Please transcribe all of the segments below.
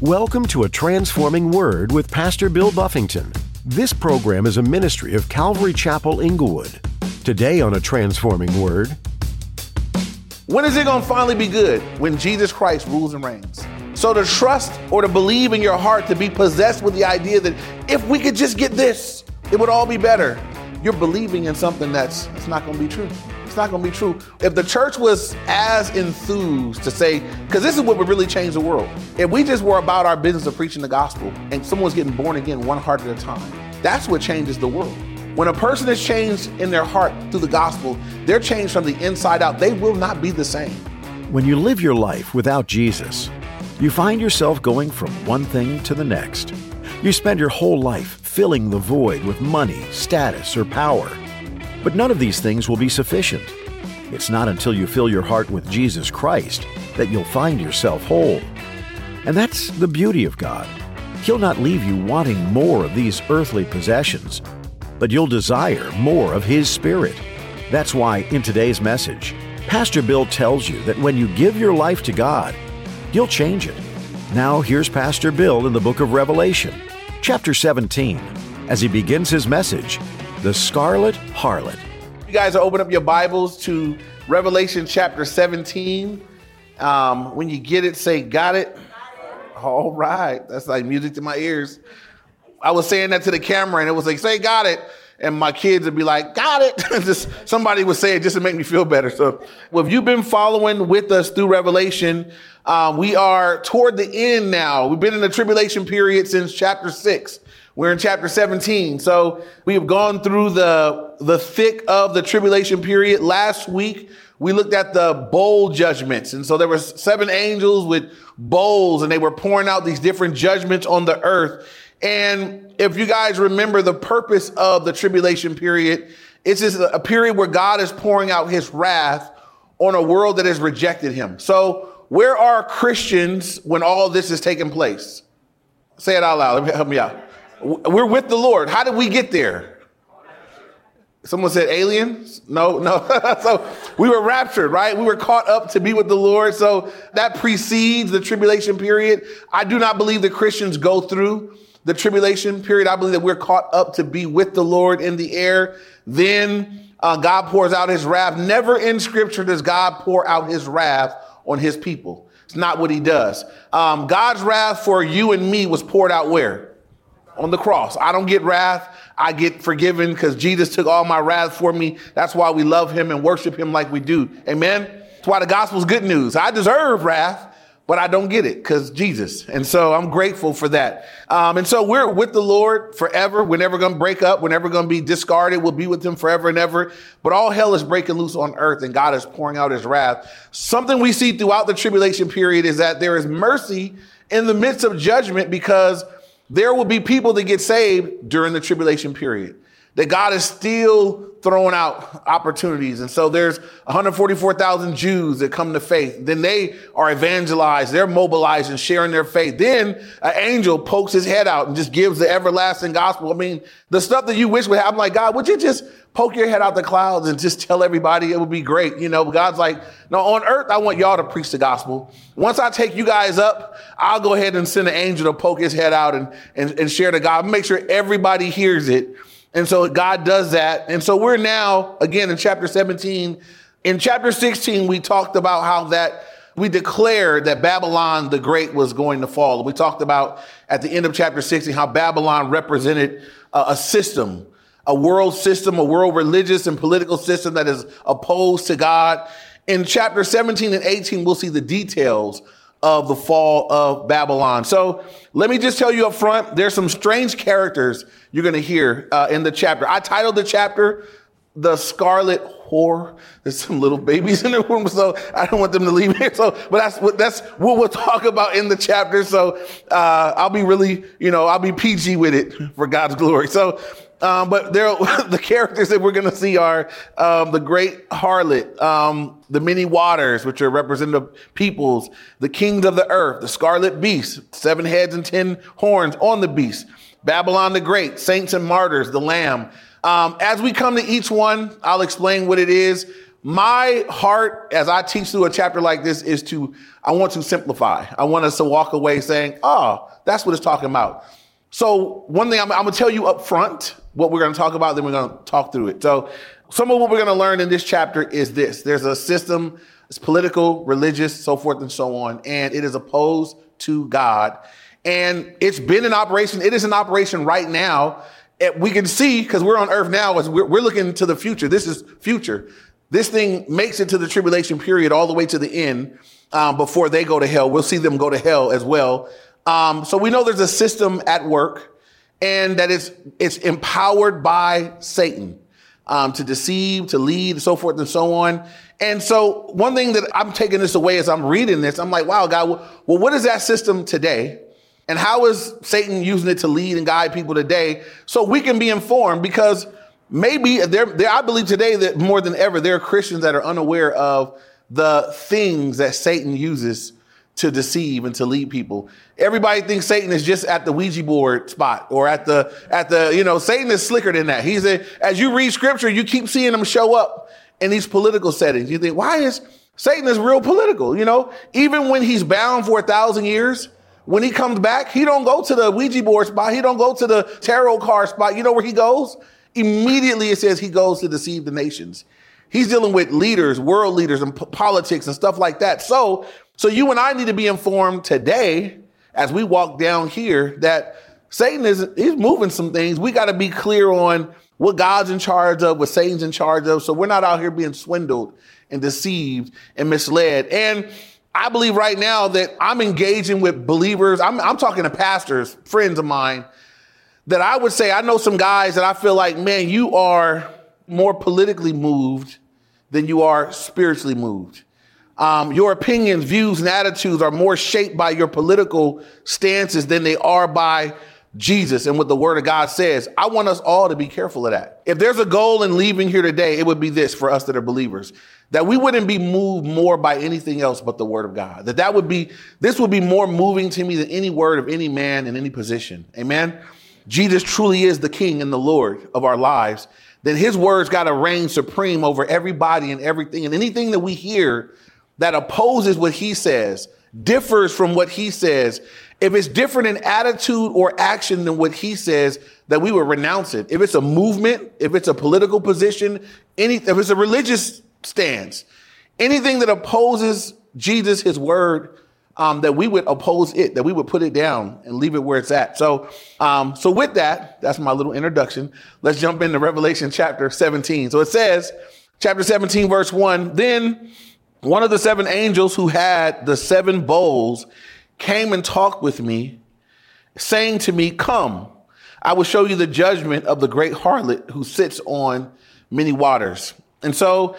Welcome to a Transforming Word with Pastor Bill Buffington. This program is a ministry of Calvary Chapel Inglewood. Today on A Transforming Word, When is it going to finally be good? When Jesus Christ rules and reigns. So to trust or to believe in your heart, to be possessed with the idea that if we could just get this, it would all be better. You're believing in something that's it's not going to be true. It's not going to be true. If the church was as enthused to say, because this is what would really change the world. If we just were about our business of preaching the gospel and someone's getting born again one heart at a time, that's what changes the world. When a person is changed in their heart through the gospel, they're changed from the inside out. They will not be the same. when you live your life without Jesus, you find yourself going from one thing to the next. You spend your whole life filling the void with money, status, or power. But none of these things will be sufficient. It's not until you fill your heart with Jesus Christ that you'll find yourself whole. And that's the beauty of God. He'll not leave you wanting more of these earthly possessions, but you'll desire more of His Spirit. That's why in today's message, Pastor Bill tells you that when you give your life to God, you'll change it. Now, here's Pastor Bill in the book of Revelation, chapter 17, as he begins his message The Scarlet Harlot. You guys are open up your Bibles to Revelation chapter 17. Um, when you get it, say, Got it? All right. That's like music to my ears. I was saying that to the camera, and it was like, Say, Got it. And my kids would be like, Got it. just somebody would say it just to make me feel better. So, well, if you've been following with us through Revelation, um, we are toward the end now. We've been in the tribulation period since chapter six. We're in chapter 17. So we have gone through the, the thick of the tribulation period. Last week, we looked at the bowl judgments. And so there were seven angels with bowls and they were pouring out these different judgments on the earth. And if you guys remember the purpose of the tribulation period, it's just a period where God is pouring out his wrath on a world that has rejected him. So where are Christians when all this is taking place? Say it out loud. Help me out. We're with the Lord. How did we get there? Someone said aliens? No, no. so we were raptured, right? We were caught up to be with the Lord. So that precedes the tribulation period. I do not believe that Christians go through the tribulation period. I believe that we're caught up to be with the Lord in the air. Then uh, God pours out his wrath. Never in scripture does God pour out his wrath on his people. It's not what he does. Um, God's wrath for you and me was poured out where? On the cross. I don't get wrath. I get forgiven because Jesus took all my wrath for me. That's why we love him and worship him like we do. Amen. That's why the gospel's good news. I deserve wrath, but I don't get it because Jesus. And so I'm grateful for that. Um, and so we're with the Lord forever. We're never going to break up. We're never going to be discarded. We'll be with him forever and ever. But all hell is breaking loose on earth and God is pouring out his wrath. Something we see throughout the tribulation period is that there is mercy in the midst of judgment because there will be people that get saved during the tribulation period. That God is still throwing out opportunities. And so there's 144,000 Jews that come to faith. Then they are evangelized. They're mobilized and sharing their faith. Then an angel pokes his head out and just gives the everlasting gospel. I mean, the stuff that you wish would happen, like, God, would you just poke your head out the clouds and just tell everybody it would be great? You know, God's like, no, on earth, I want y'all to preach the gospel. Once I take you guys up, I'll go ahead and send an angel to poke his head out and, and, and share the gospel. Make sure everybody hears it. And so God does that. And so we're now, again, in chapter 17. In chapter 16, we talked about how that we declared that Babylon the Great was going to fall. We talked about at the end of chapter 16 how Babylon represented a, a system, a world system, a world religious and political system that is opposed to God. In chapter 17 and 18, we'll see the details of the fall of Babylon. So let me just tell you up front, there's some strange characters you're going to hear uh, in the chapter. I titled the chapter the Scarlet Whore. There's some little babies in the room, so I don't want them to leave here. So, but that's what that's what we'll talk about in the chapter. So uh, I'll be really, you know, I'll be PG with it for God's glory. So. Um, but there, the characters that we're going to see are um, the great harlot, um, the many waters, which are representative peoples, the kings of the earth, the scarlet beast, seven heads and ten horns on the beast, Babylon the great, saints and martyrs, the lamb. Um, as we come to each one, I'll explain what it is. my heart as I teach through a chapter like this is to, I want to simplify. I want us to walk away saying, oh, that's what it's talking about. So one thing I'm, I'm going to tell you up front what we're going to talk about, then we're going to talk through it. So some of what we're going to learn in this chapter is this. There's a system, it's political, religious, so forth and so on, and it is opposed to God. And it's been in operation. It is in operation right now. We can see because we're on earth now as we're, we're looking to the future. This is future. This thing makes it to the tribulation period all the way to the end um, before they go to hell. We'll see them go to hell as well. Um, so we know there's a system at work and that it's, it's empowered by Satan um, to deceive, to lead, so forth and so on. And so one thing that I'm taking this away as I'm reading this, I'm like, wow, God, well, what is that system today? And how is Satan using it to lead and guide people today so we can be informed? Because maybe there, there, I believe today that more than ever, there are Christians that are unaware of the things that Satan uses to deceive and to lead people. Everybody thinks Satan is just at the Ouija board spot or at the, at the, you know, Satan is slicker than that. He's a, as you read scripture, you keep seeing him show up in these political settings. You think, why is Satan is real political? You know, even when he's bound for a thousand years, when he comes back, he don't go to the Ouija board spot. He don't go to the tarot card spot. You know where he goes? Immediately it says he goes to deceive the nations. He's dealing with leaders, world leaders and p- politics and stuff like that. So, so you and I need to be informed today as we walk down here that Satan is he's moving some things. We got to be clear on what God's in charge of, what Satan's in charge of. So we're not out here being swindled and deceived and misled. And I believe right now that I'm engaging with believers. I'm, I'm talking to pastors, friends of mine that I would say I know some guys that I feel like, man, you are more politically moved than you are spiritually moved. Um, your opinions, views, and attitudes are more shaped by your political stances than they are by Jesus and what the word of God says. I want us all to be careful of that. If there's a goal in leaving here today, it would be this for us that are believers, that we wouldn't be moved more by anything else but the word of God. That that would be, this would be more moving to me than any word of any man in any position. Amen. Jesus truly is the king and the Lord of our lives, then his words got to reign supreme over everybody and everything. And anything that we hear that opposes what he says, differs from what he says, if it's different in attitude or action than what he says, that we would renounce it. If it's a movement, if it's a political position, any, if it's a religious stance, anything that opposes Jesus, his word, um, that we would oppose it, that we would put it down and leave it where it's at. So, um, so with that, that's my little introduction. Let's jump into Revelation chapter 17. So it says, chapter 17, verse 1 Then one of the seven angels who had the seven bowls came and talked with me, saying to me, Come, I will show you the judgment of the great harlot who sits on many waters. And so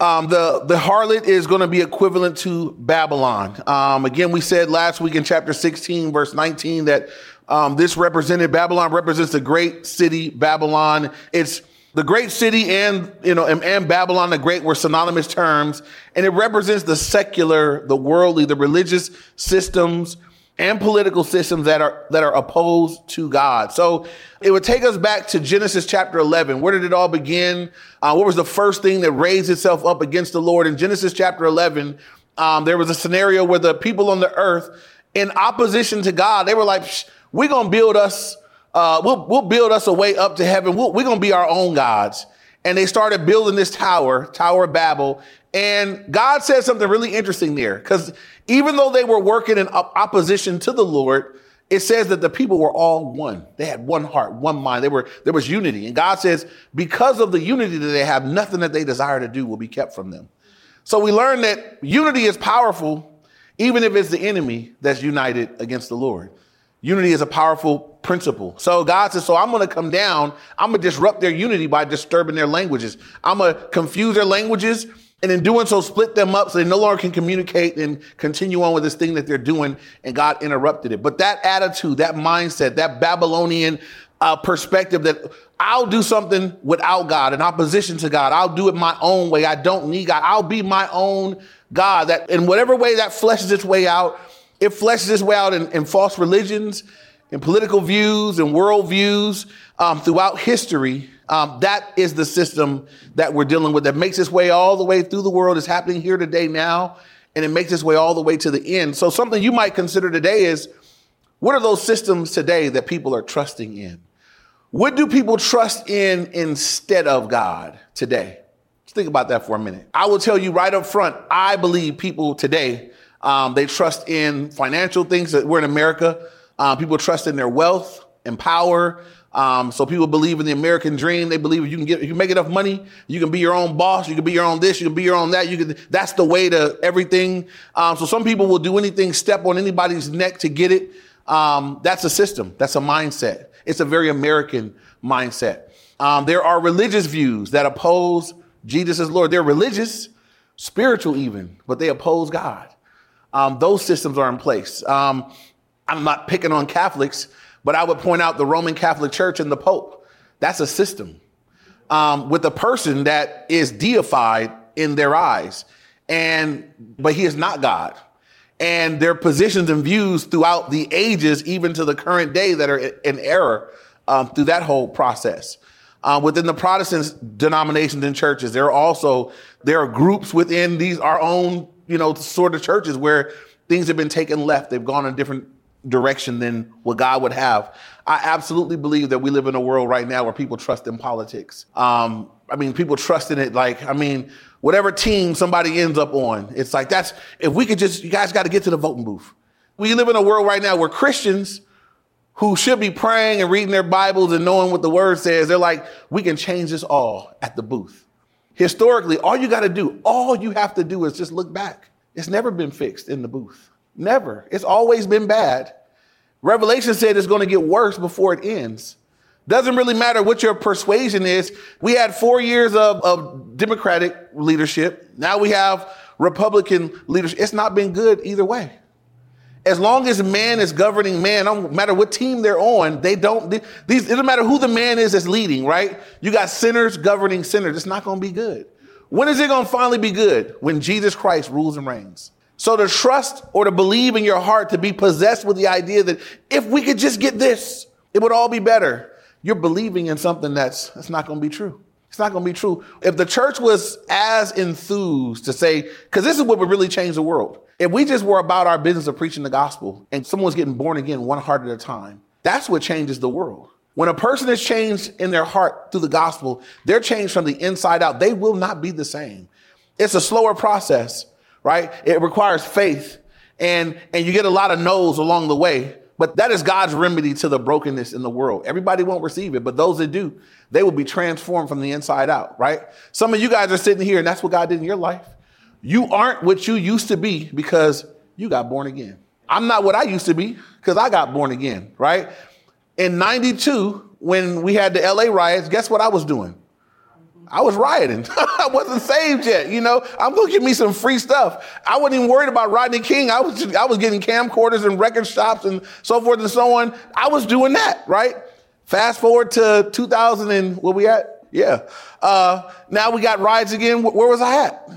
um, the, the harlot is going to be equivalent to Babylon. Um, again, we said last week in chapter 16, verse 19, that um, this represented Babylon represents the great city Babylon. It's the great city and you know and, and, Babylon the Great were synonymous terms, and it represents the secular, the worldly, the religious systems and political systems that are that are opposed to God. So it would take us back to Genesis chapter 11. Where did it all begin? Uh, what was the first thing that raised itself up against the Lord? In Genesis chapter 11, um, there was a scenario where the people on the earth, in opposition to God, they were like, "We're gonna build us. Uh, we'll we'll build us a way up to heaven. we we're gonna be our own gods." And they started building this tower, Tower of Babel. And God said something really interesting there because even though they were working in opposition to the Lord, it says that the people were all one. They had one heart, one mind. They were, there was unity. And God says, because of the unity that they have, nothing that they desire to do will be kept from them. So we learn that unity is powerful, even if it's the enemy that's united against the Lord. Unity is a powerful principle. So God says, so I'm going to come down. I'm going to disrupt their unity by disturbing their languages. I'm going to confuse their languages and in doing so, split them up so they no longer can communicate and continue on with this thing that they're doing. And God interrupted it. But that attitude, that mindset, that Babylonian uh, perspective that I'll do something without God, in opposition to God. I'll do it my own way. I don't need God. I'll be my own God. That in whatever way that fleshes its way out, it fleshes its way out in, in false religions, in political views and worldviews um, throughout history. Um, that is the system that we're dealing with that makes its way all the way through the world. It's happening here today now, and it makes its way all the way to the end. So, something you might consider today is what are those systems today that people are trusting in? What do people trust in instead of God today? Let's think about that for a minute. I will tell you right up front, I believe people today, um, they trust in financial things that we're in America. Uh, people trust in their wealth and power. Um, so people believe in the American dream. They believe if you can get, if you make enough money, you can be your own boss. You can be your own this. You can be your own that. You can. That's the way to everything. Um, so some people will do anything, step on anybody's neck to get it. Um, that's a system. That's a mindset. It's a very American mindset. Um, there are religious views that oppose Jesus as Lord. They're religious, spiritual even, but they oppose God. Um, those systems are in place. Um, I'm not picking on Catholics but I would point out the Roman Catholic Church and the Pope. That's a system um, with a person that is deified in their eyes, and but he is not God. And their positions and views throughout the ages, even to the current day, that are in error um, through that whole process. Uh, within the Protestant denominations and churches, there are also there are groups within these our own you know sort of churches where things have been taken left. They've gone in different direction than what God would have. I absolutely believe that we live in a world right now where people trust in politics. Um, I mean, people trust in it like, I mean, whatever team somebody ends up on, it's like that's, if we could just, you guys got to get to the voting booth. We live in a world right now where Christians who should be praying and reading their Bibles and knowing what the word says, they're like, we can change this all at the booth. Historically, all you got to do, all you have to do is just look back. It's never been fixed in the booth. Never. It's always been bad. Revelation said it's going to get worse before it ends. Doesn't really matter what your persuasion is. We had four years of, of Democratic leadership. Now we have Republican leadership. It's not been good either way. As long as man is governing man, no matter what team they're on, they don't, these, it doesn't matter who the man is that's leading, right? You got sinners governing sinners. It's not going to be good. When is it going to finally be good? When Jesus Christ rules and reigns. So to trust or to believe in your heart, to be possessed with the idea that if we could just get this, it would all be better. You're believing in something that's, that's not going to be true. It's not going to be true. If the church was as enthused to say, because this is what would really change the world. If we just were about our business of preaching the gospel and someone's getting born again one heart at a time, that's what changes the world. When a person is changed in their heart through the gospel, they're changed from the inside out. They will not be the same. It's a slower process right? It requires faith and, and you get a lot of no's along the way. But that is God's remedy to the brokenness in the world. Everybody won't receive it, but those that do, they will be transformed from the inside out, right? Some of you guys are sitting here and that's what God did in your life. You aren't what you used to be because you got born again. I'm not what I used to be because I got born again, right? In 92, when we had the LA riots, guess what I was doing? I was rioting. I wasn't saved yet. You know, I'm gonna give me some free stuff. I wasn't even worried about Rodney King. I was I was getting camcorders and record shops and so forth and so on. I was doing that, right? Fast forward to 2000 and where we at? Yeah. Uh, now we got riots again. Where was I at?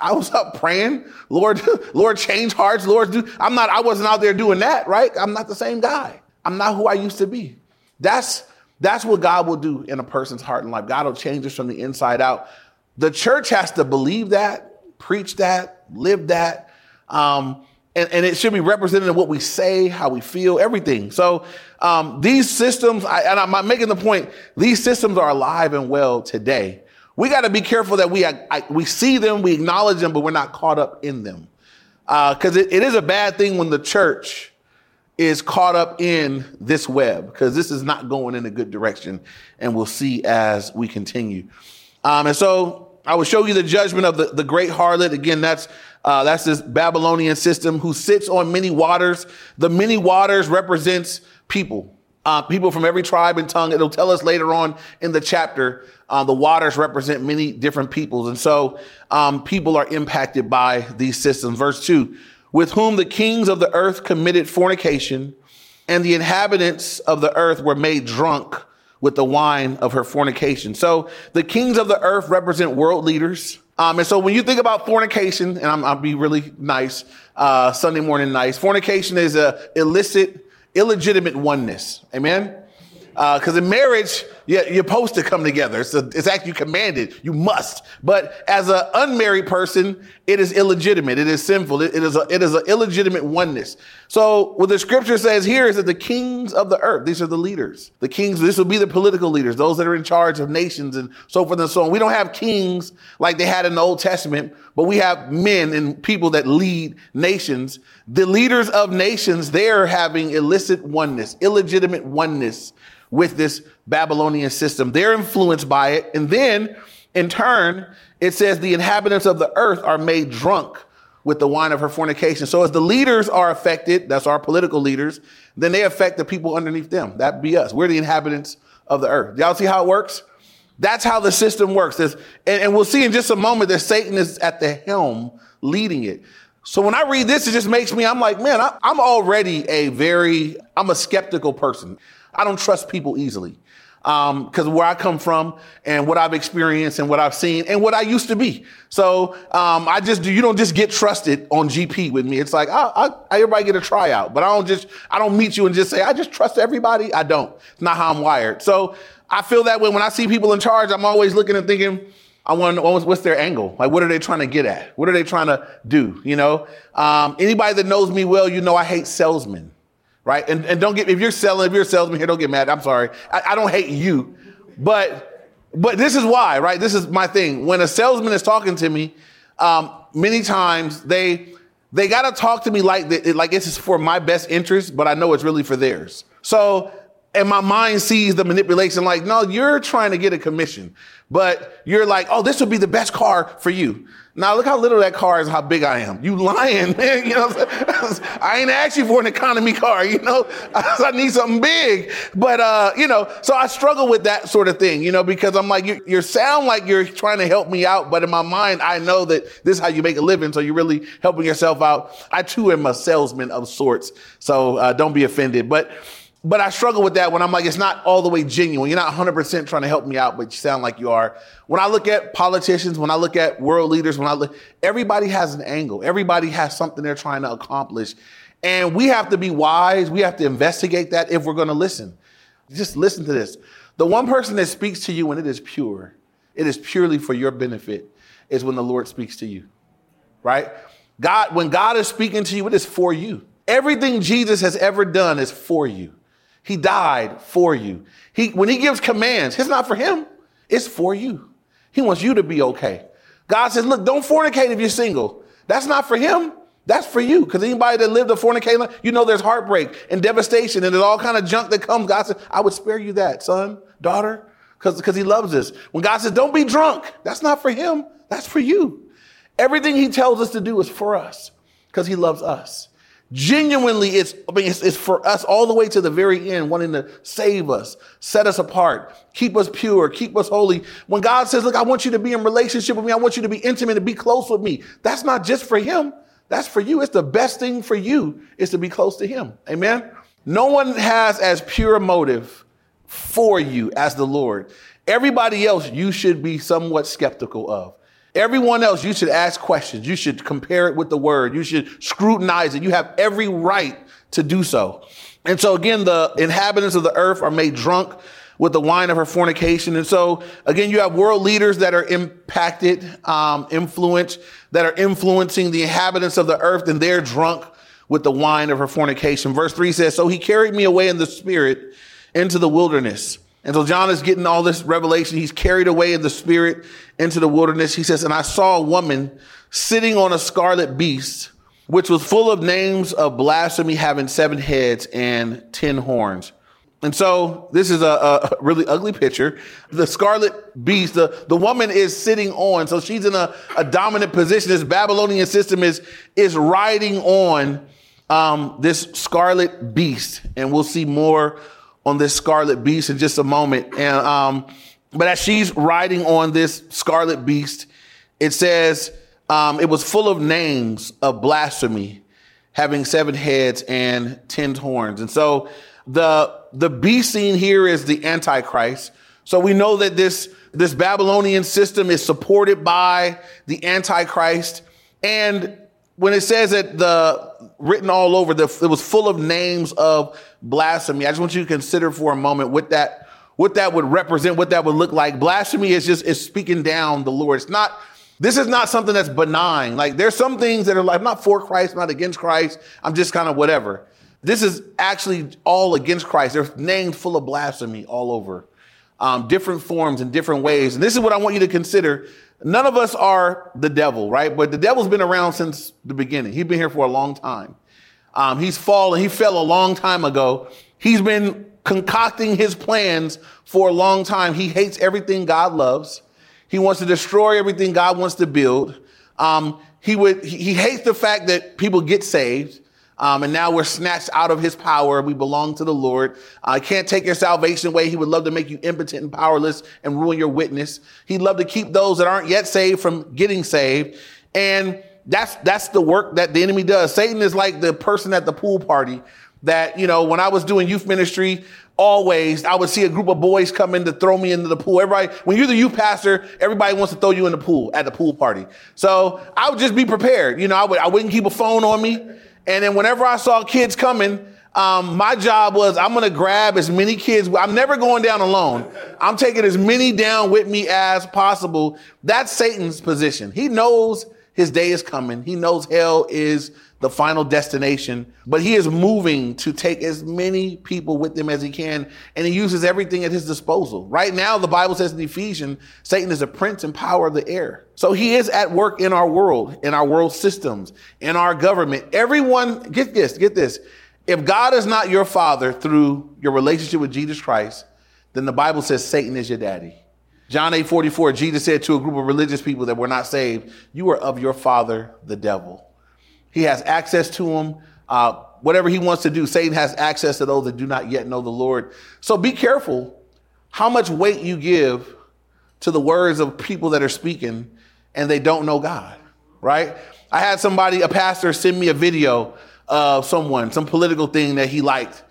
I was up praying, Lord, Lord, change hearts, Lord, do. I'm not, I wasn't out there doing that, right? I'm not the same guy. I'm not who I used to be. That's that's what God will do in a person's heart and life. God will change us from the inside out. The church has to believe that, preach that, live that. Um, and, and, it should be represented in what we say, how we feel, everything. So um, these systems, I, and I'm making the point, these systems are alive and well today. We got to be careful that we I, we see them, we acknowledge them, but we're not caught up in them. Because uh, it, it is a bad thing when the church is caught up in this web because this is not going in a good direction. And we'll see as we continue. Um, and so I will show you the judgment of the, the great harlot. Again, that's, uh, that's this Babylonian system who sits on many waters. The many waters represents people. Uh, people from every tribe and tongue. It'll tell us later on in the chapter, uh, the waters represent many different peoples. And so um, people are impacted by these systems. Verse 2 with whom the kings of the earth committed fornication, and the inhabitants of the earth were made drunk with the wine of her fornication. So the kings of the earth represent world leaders. Um, and so when you think about fornication, and i will be really nice, uh, Sunday morning nice, fornication is a illicit, illegitimate oneness. Amen. Because uh, in marriage, Yeah, you're supposed to come together. It's, it's actually commanded. You must. But as an unmarried person, it is illegitimate. It is sinful. It, it is a, it is an illegitimate oneness. So what the scripture says here is that the kings of the earth, these are the leaders. The kings, this will be the political leaders, those that are in charge of nations and so forth and so on. We don't have kings like they had in the Old Testament, but we have men and people that lead nations. The leaders of nations, they're having illicit oneness, illegitimate oneness with this Babylonian system. They're influenced by it. And then in turn, it says the inhabitants of the earth are made drunk with the wine of her fornication. So as the leaders are affected, that's our political leaders, then they affect the people underneath them. That be us. We're the inhabitants of the earth. Y'all see how it works? That's how the system works. And, and we'll see in just a moment that Satan is at the helm leading it. So when I read this, it just makes me, I'm like, man, I, I'm already a very, I'm a skeptical person. I don't trust people easily because um, where I come from and what I've experienced and what I've seen and what I used to be. So um, I just do. You don't just get trusted on GP with me. It's like I, I, everybody get a tryout, but I don't just I don't meet you and just say I just trust everybody. I don't. It's not how I'm wired. So I feel that way when I see people in charge. I'm always looking and thinking. I want to know what's their angle. Like, what are they trying to get at? What are they trying to do? You know, um, anybody that knows me well, you know I hate salesmen right? And, and don't get, if you're selling, if you're a salesman here, don't get mad. I'm sorry. I, I don't hate you, but, but this is why, right? This is my thing. When a salesman is talking to me, um, many times they, they got to talk to me like, the, like this is for my best interest, but I know it's really for theirs. So, and my mind sees the manipulation like, no, you're trying to get a commission, but you're like, oh, this would be the best car for you. Now look how little that car is, how big I am. You lying, man. You know, I ain't asked you for an economy car. You know, I need something big. But uh, you know, so I struggle with that sort of thing. You know, because I'm like, you, you sound like you're trying to help me out, but in my mind, I know that this is how you make a living. So you're really helping yourself out. I too am a salesman of sorts. So uh, don't be offended. But but I struggle with that when I'm like, it's not all the way genuine. You're not 100% trying to help me out, but you sound like you are. When I look at politicians, when I look at world leaders, when I look, everybody has an angle. Everybody has something they're trying to accomplish. And we have to be wise. We have to investigate that if we're going to listen. Just listen to this. The one person that speaks to you when it is pure, it is purely for your benefit, is when the Lord speaks to you, right? God, when God is speaking to you, it is for you. Everything Jesus has ever done is for you. He died for you. He, when he gives commands, it's not for him. It's for you. He wants you to be okay. God says, look, don't fornicate if you're single. That's not for him. That's for you. Because anybody that lived a fornicating life, you know there's heartbreak and devastation and there's all kind of junk that comes. God says, I would spare you that, son, daughter, because he loves us. When God says, don't be drunk, that's not for him. That's for you. Everything he tells us to do is for us because he loves us. Genuinely, it's, I mean, it's, it's, for us all the way to the very end, wanting to save us, set us apart, keep us pure, keep us holy. When God says, look, I want you to be in relationship with me. I want you to be intimate and be close with me. That's not just for him. That's for you. It's the best thing for you is to be close to him. Amen. No one has as pure a motive for you as the Lord. Everybody else you should be somewhat skeptical of. Everyone else, you should ask questions. You should compare it with the word. You should scrutinize it. You have every right to do so. And so again, the inhabitants of the earth are made drunk with the wine of her fornication. And so again, you have world leaders that are impacted, um, influence, that are influencing the inhabitants of the earth and they're drunk with the wine of her fornication. Verse three says, so he carried me away in the spirit into the wilderness and so John is getting all this revelation. He's carried away in the spirit into the wilderness. He says, and I saw a woman sitting on a scarlet beast, which was full of names of blasphemy, having seven heads and ten horns. And so this is a, a, really ugly picture. The scarlet beast, the, the woman is sitting on, so she's in a, a dominant position. This Babylonian system is, is riding on um, this scarlet beast. And we'll see more on this scarlet beast in just a moment. And um, but as she's riding on this scarlet beast, it says um, it was full of names of blasphemy, having seven heads and ten horns. And so the the beast scene here is the Antichrist. So we know that this this Babylonian system is supported by the Antichrist. And when it says that the written all over, the, it was full of names of blasphemy. I just want you to consider for a moment what that what that would represent, what that would look like. Blasphemy is just is speaking down the Lord. It's not this is not something that's benign. Like there's some things that are like, I'm not for Christ, I'm not against Christ. I'm just kind of whatever. This is actually all against Christ. There's names full of blasphemy all over, um, different forms and different ways. And this is what I want you to consider. None of us are the devil, right? But the devil's been around since the beginning. He's been here for a long time. Um, he's fallen. He fell a long time ago. He's been concocting his plans for a long time. He hates everything God loves. He wants to destroy everything God wants to build. Um, he would, he, he hates the fact that people get saved. Um, and now we're snatched out of his power. We belong to the Lord. I uh, can't take your salvation away. He would love to make you impotent and powerless and ruin your witness. He'd love to keep those that aren't yet saved from getting saved. And that's, that's the work that the enemy does. Satan is like the person at the pool party that, you know, when I was doing youth ministry, always I would see a group of boys come in to throw me into the pool. Everybody, when you're the youth pastor, everybody wants to throw you in the pool at the pool party. So I would just be prepared. You know, I would, I wouldn't keep a phone on me. And then whenever I saw kids coming, um, my job was I'm to grab as many kids. I'm never going down alone. I'm taking as many down with me as possible. That's Satan's position. He knows his day is coming. He knows hell is the final destination, but he is moving to take as many people with him as he can, and he uses everything at his disposal. Right now, the Bible says in Ephesians, Satan is a prince and power of the air. So he is at work in our world, in our world systems, in our government. Everyone, get this, get this. If God is not your father through your relationship with Jesus Christ, then the Bible says Satan is your daddy. John 8 44, Jesus said to a group of religious people that were not saved, You are of your father, the devil. He has access to them. Uh, whatever he wants to do, Satan has access to those that do not yet know the Lord. So be careful how much weight you give to the words of people that are speaking and they don't know God, right? I had somebody, a pastor, send me a video of someone, some political thing that he liked.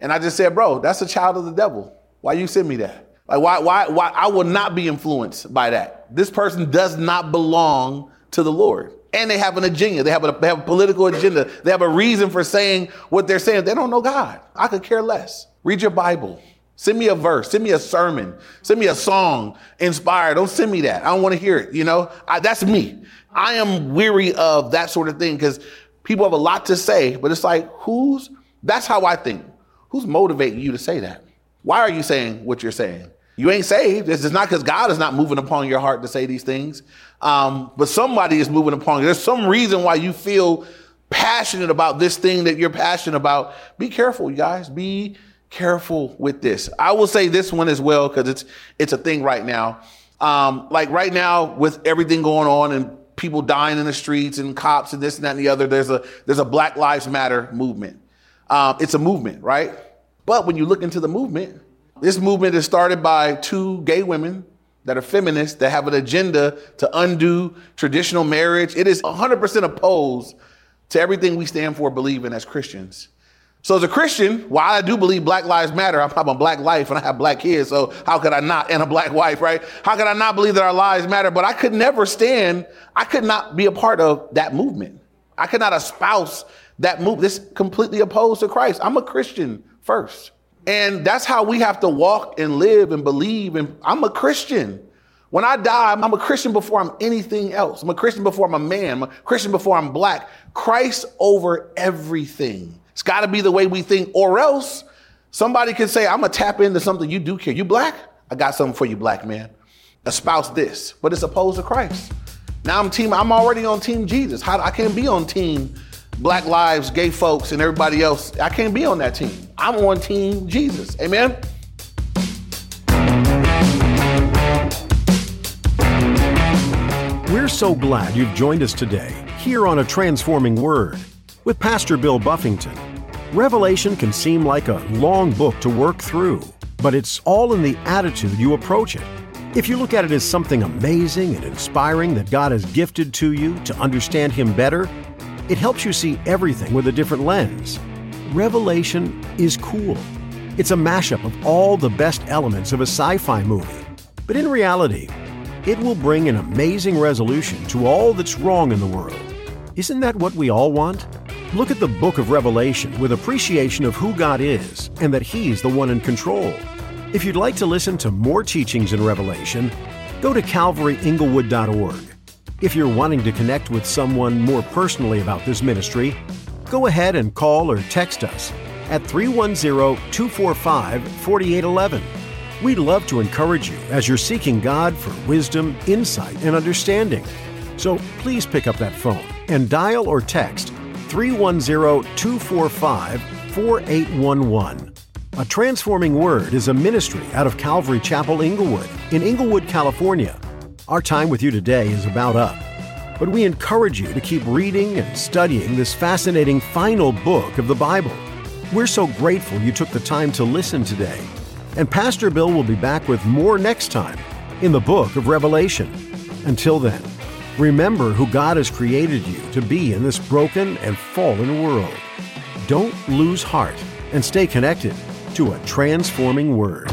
And I just said, bro, that's a child of the devil. Why you send me that? Like, why, why, why? I will not be influenced by that. This person does not belong to the Lord. And they have an agenda. They have a, they have a political agenda. They have a reason for saying what they're saying. They don't know God. I could care less. Read your Bible. Send me a verse. Send me a sermon. Send me a song inspired. Don't send me that. I don't want to hear it. You know, I, that's me. I am weary of that sort of thing because people have a lot to say, but it's like, who's, that's how I think. Who's motivating you to say that? Why are you saying what you're saying? You ain't saved. It's not because God is not moving upon your heart to say these things, um, but somebody is moving upon you. There's some reason why you feel passionate about this thing that you're passionate about. Be careful, you guys. Be careful with this. I will say this one as well because it's it's a thing right now. Um, like right now, with everything going on and people dying in the streets and cops and this and that and the other, there's a there's a Black Lives Matter movement. Um, it's a movement, right? But when you look into the movement, this movement is started by two gay women that are feminists that have an agenda to undo traditional marriage. It is 100% opposed to everything we stand for, believe in as Christians. So as a Christian, while I do believe Black Lives Matter, I'm, a black life and I have black kids, so how could I not, and a black wife, right? How could I not believe that our lives matter? But I could never stand, I could not be a part of that movement. I could not espouse that move. This completely opposed to Christ. I'm a Christian first. And that's how we have to walk and live and believe. And I'm a Christian. When I die, I'm a Christian before I'm anything else. I'm a Christian before I'm a man. I'm a Christian before I'm black. Christ over everything. It's got to be the way we think, or else somebody can say, I'm going to tap into something you do care. You black? I got something for you, black man. Espouse this, but it's opposed to Christ. Now I'm team, I'm already on team Jesus. How, I can't be on team black lives, gay folks, and everybody else. I can't be on that team. I'm on team Jesus. Amen. We're so glad you've joined us today here on A Transforming Word with Pastor Bill Buffington. Revelation can seem like a long book to work through, but it's all in the attitude you approach it. If you look at it as something amazing and inspiring that God has gifted to you to understand Him better, it helps you see everything with a different lens. Revelation is cool. It's a mashup of all the best elements of a sci fi movie. But in reality, it will bring an amazing resolution to all that's wrong in the world. Isn't that what we all want? Look at the book of Revelation with appreciation of who God is and that He's the one in control. If you'd like to listen to more teachings in Revelation, go to calvaryinglewood.org. If you're wanting to connect with someone more personally about this ministry, go ahead and call or text us at 310 245 4811. We'd love to encourage you as you're seeking God for wisdom, insight, and understanding. So please pick up that phone and dial or text 310 245 4811. A Transforming Word is a ministry out of Calvary Chapel, Inglewood, in Inglewood, California. Our time with you today is about up, but we encourage you to keep reading and studying this fascinating final book of the Bible. We're so grateful you took the time to listen today. And Pastor Bill will be back with more next time in the book of Revelation. Until then, remember who God has created you to be in this broken and fallen world. Don't lose heart and stay connected to a transforming word.